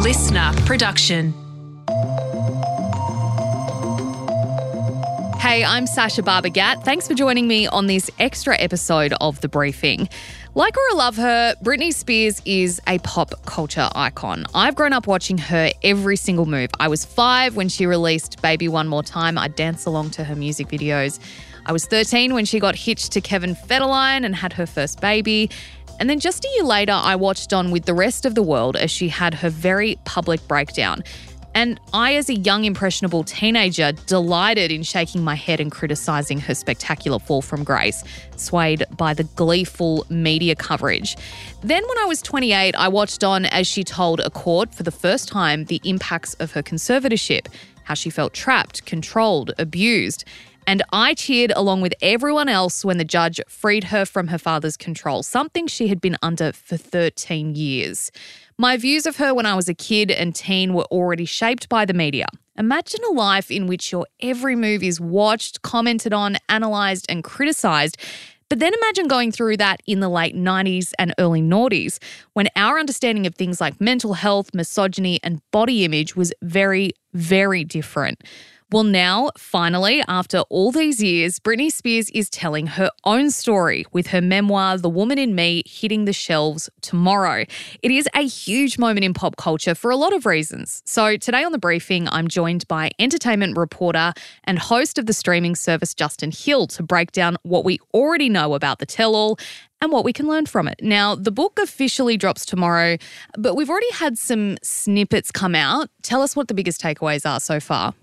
LiSTNR production. Hey, I'm Sasha Barbagat. Thanks for joining me on this extra episode of The Briefing. Like her or love her, Britney Spears is a pop culture icon. I've grown up watching her every single move. I was five when she released Baby One More Time. I'd dance along to her music videos. I was 13 when she got hitched to Kevin Federline and had her first baby. And then just a year later, I watched on with the rest of the world as she had her very public breakdown. And I, as a young, impressionable teenager, delighted in shaking my head and criticising her spectacular fall from grace, swayed by the gleeful media coverage. Then, when I was 28, I watched on as she told a court for the first time the impacts of her conservatorship, how she felt trapped, controlled, abused. And I cheered along with everyone else when the judge freed her from her father's control, something she had been under for 13 years. My views of her when I was a kid and teen were already shaped by the media. Imagine a life in which your every move is watched, commented on, analysed, and criticised. But then imagine going through that in the late 90s and early noughties, when our understanding of things like mental health, misogyny, and body image was very, very different. Well, now, finally, after all these years, Britney Spears is telling her own story with her memoir, The Woman in Me, hitting the shelves tomorrow. It is a huge moment in pop culture for a lot of reasons. So, today on the briefing, I'm joined by entertainment reporter and host of the streaming service, Justin Hill, to break down what we already know about the tell all and what we can learn from it. Now, the book officially drops tomorrow, but we've already had some snippets come out. Tell us what the biggest takeaways are so far.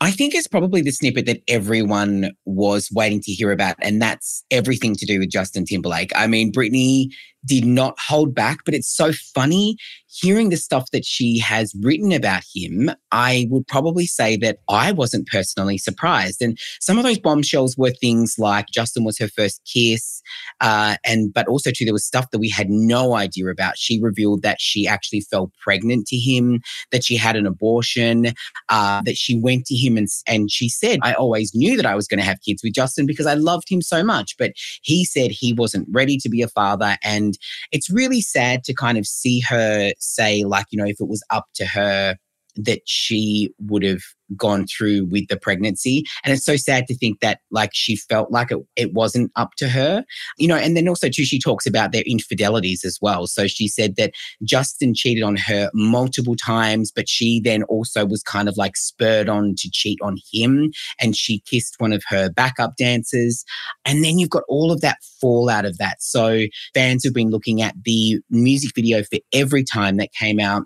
I think it's probably the snippet that everyone was waiting to hear about, and that's everything to do with Justin Timberlake. I mean, Britney did not hold back, but it's so funny hearing the stuff that she has written about him, I would probably say that I wasn't personally surprised. And some of those bombshells were things like Justin was her first kiss, uh, and but also too there was stuff that we had no idea about. She revealed that she actually fell pregnant to him, that she had an abortion, uh, that she went to him and and she said, "I always knew that I was going to have kids with Justin because I loved him so much," but he said he wasn't ready to be a father, and it's really sad to kind of see her say, like, you know, if it was up to her, that she would have gone through with the pregnancy. And it's so sad to think that like she felt like it, it wasn't up to her, you know, and then also too, she talks about their infidelities as well. So she said that Justin cheated on her multiple times, but she then also was kind of like spurred on to cheat on him. And she kissed one of her backup dancers. And then you've got all of that fallout of that. So fans have been looking at the music video for Everytime that came out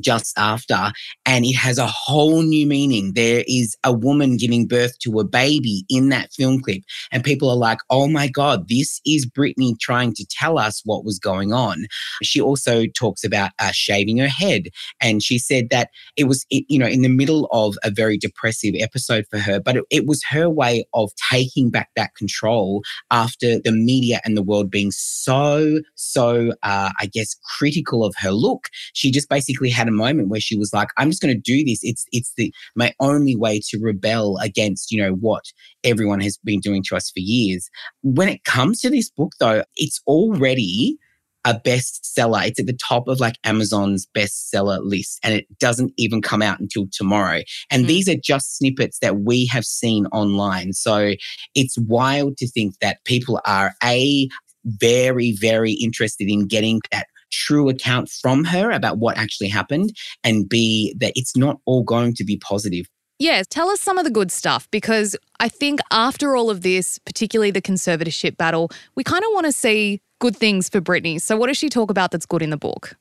just after, and it has a whole new meaning. There is a woman giving birth to a baby in that film clip, and people are like, oh my God, this is Britney trying to tell us what was going on. She also talks about uh, shaving her head, and she said that it was, you know, in the middle of a very depressive episode for her, but it, it was her way of taking back that control after the media and the world being so, so, uh, I guess, critical of her look. She just basically had had a moment where she was like, I'm just going to do this. It's it's the my only way to rebel against, you know, what everyone has been doing to us for years. When it comes to this book though, it's already a bestseller. It's at the top of like Amazon's bestseller list and it doesn't even come out until tomorrow. And mm. these are just snippets that we have seen online. So it's wild to think that people are a very, very interested in getting that true account from her about what actually happened, and B, that it's not all going to be positive. Yeah, tell us some of the good stuff because I think after all of this, particularly the conservatorship battle, we kind of want to see good things for Britney. So, what does she talk about that's good in the book?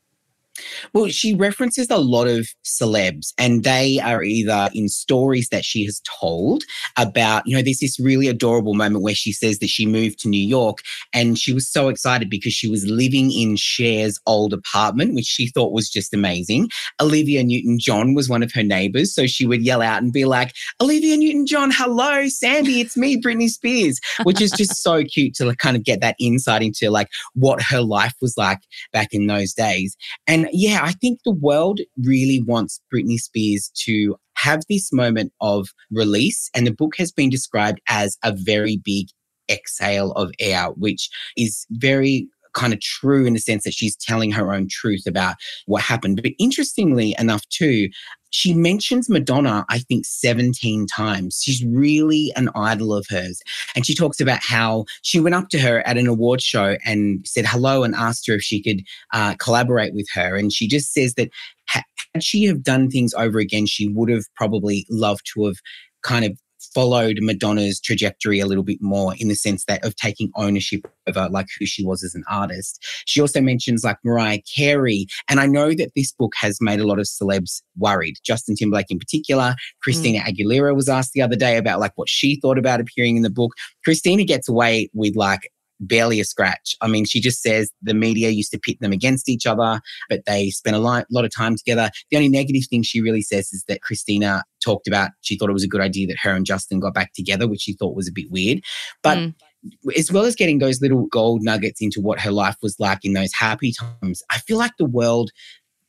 Well, she references a lot of celebs, and they are either in stories that she has told about, you know, there's this really adorable moment where she says that she moved to New York and she was so excited because she was living in Cher's old apartment, which she thought was just amazing. Olivia Newton John was one of her neighbors. So she would yell out and be like, Olivia Newton John, hello, Sandy, it's me, Britney Spears, which is just so cute to kind of get that insight into like what her life was like back in those days. And yeah, I think the world really wants Britney Spears to have this moment of release. And the book has been described as a very big exhale of air, which is very kind of true in the sense that she's telling her own truth about what happened. But interestingly enough, too, she mentions Madonna, I think, 17 times. She's really an idol of hers. And she talks about how she went up to her at an award show and said hello and asked her if she could uh, collaborate with her. And she just says that had she have done things over again, she would have probably loved to have kind of followed Madonna's trajectory a little bit more in the sense that of taking ownership over like who she was as an artist. She also mentions like Mariah Carey. And I know that this book has made a lot of celebs worried. Justin Timberlake in particular. Christina mm. Aguilera was asked the other day about like what she thought about appearing in the book. Christina gets away with like barely a scratch. I mean, she just says the media used to pit them against each other, but they spent a lot, lot of time together. The only negative thing she really says is that Christina talked about, she thought it was a good idea that her and Justin got back together, which she thought was a bit weird. But mm. as well as getting those little gold nuggets into what her life was like in those happy times, I feel like the world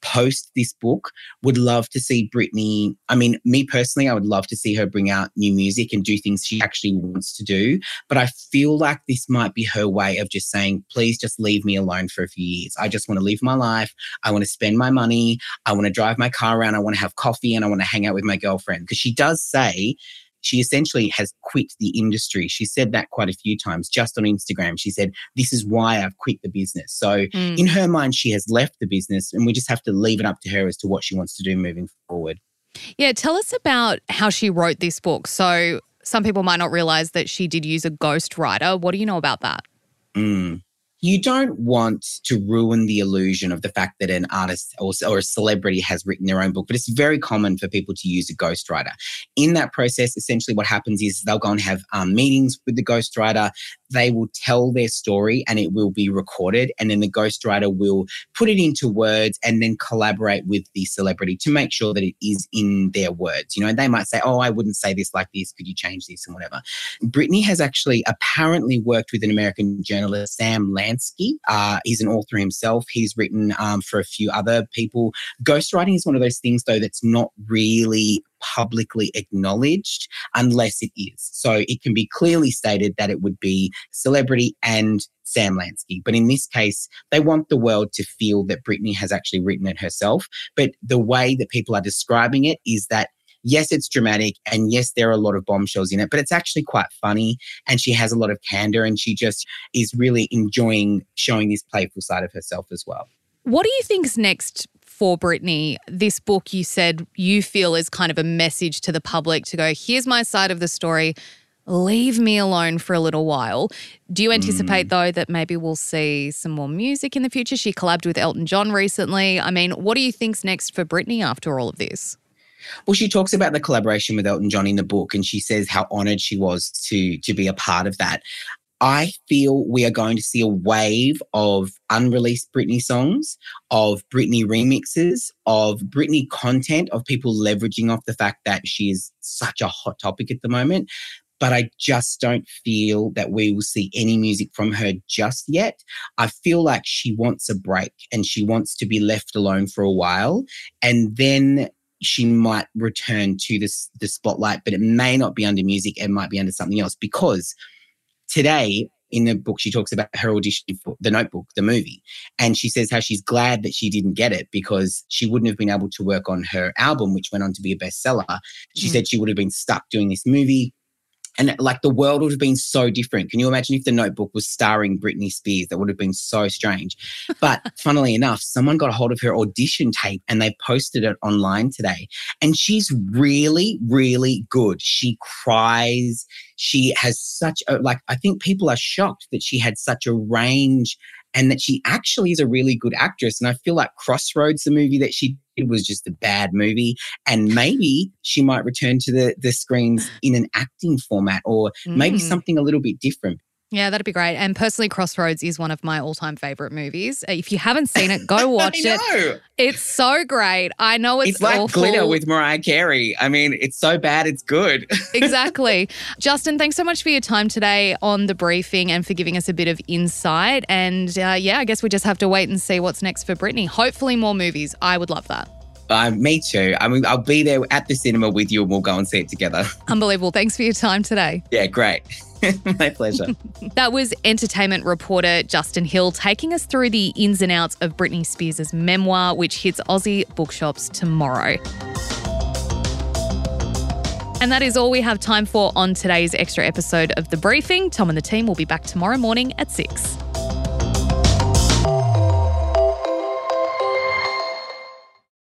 post this book would love to see Britney. I mean, me personally, I would love to see her bring out new music and do things she actually wants to do. But I feel like this might be her way of just saying, please just leave me alone for a few years. I just want to live my life. I want to spend my money. I want to drive my car around. I want to have coffee and I want to hang out with my girlfriend. Because she does say she essentially has quit the industry. She said that quite a few times just on Instagram. She said, This is why I've quit the business. So mm. in her mind, she has left the business, and we just have to leave it up to her as to what she wants to do moving forward. Yeah, tell us about how she wrote this book. So some people might not realize that she did use a ghostwriter. What do you know about that? Mm you don't want to ruin the illusion of the fact that an artist or, or, a celebrity has written their own book, but it's very common for people to use a ghostwriter. In that process, essentially what happens is they'll go and have um, meetings with the ghostwriter they will tell their story and it will be recorded. And then the ghostwriter will put it into words and then collaborate with the celebrity to make sure that it is in their words. You know, they might say, Oh, I wouldn't say this like this. Could you change this and whatever? Britney has actually apparently worked with an American journalist, Sam Lansky. Uh, he's an author himself. He's written um, for a few other people. Ghostwriting is one of those things, though, that's not really publicly acknowledged unless it is. So it can be clearly stated that it would be celebrity and Sam Lansky. But in this case, they want the world to feel that Britney has actually written it herself. But the way that people are describing it is that yes, it's dramatic and yes, there are a lot of bombshells in it, but it's actually quite funny and she has a lot of candor and she just is really enjoying showing this playful side of herself as well. What do you think's next for Britney, this book you said you feel is kind of a message to the public to go, here's my side of the story. Leave me alone for a little while. Do you anticipate, mm. though, that maybe we'll see some more music in the future? She collabed with Elton John recently. I mean, what do you think's next for Britney after all of this? Well, she talks about the collaboration with Elton John in the book, and she says how honored she was to to be a part of that. I feel we are going to see a wave of unreleased Britney songs, of Britney remixes, of Britney content, of people leveraging off the fact that she is such a hot topic at the moment. But I just don't feel that we will see any music from her just yet. I feel like she wants a break and she wants to be left alone for a while. And then she might return to this the spotlight, but it may not be under music, it might be under something else because today in the book, she talks about her audition for the notebook, the movie. And she says how she's glad that she didn't get it because she wouldn't have been able to work on her album, which went on to be a bestseller. She mm. said she would have been stuck doing this movie and like the world would have been so different. Can you imagine if the notebook was starring Britney Spears? That would have been so strange. But funnily enough, someone got a hold of her audition tape and they posted it online today. And she's really, really good. She cries. She has such a, like, I think people are shocked that she had such a range and that she actually is a really good actress. And I feel like Crossroads, the movie that she did, was just a bad movie. And maybe she might return to the, the screens in an acting format or maybe mm. something a little bit different. Yeah, that'd be great. And personally, Crossroads is one of my all time favorite movies. Uh, if you haven't seen it, go watch it. It's so great. I know it's, it's like awful. glitter with Mariah Carey. I mean, it's so bad, it's good. exactly. Justin, thanks so much for your time today on the briefing and for giving us a bit of insight. And uh, yeah, I guess we just have to wait and see what's next for Britney. Hopefully, more movies. I would love that. Uh, me too. I mean, I'll be there at the cinema with you and we'll go and see it together. Unbelievable. Thanks for your time today. Yeah, great. My pleasure. that was entertainment reporter Justin Hill taking us through the ins and outs of Britney Spears' memoir, which hits Aussie bookshops tomorrow. And that is all we have time for on today's extra episode of The Briefing. Tom and the team will be back tomorrow morning at 6.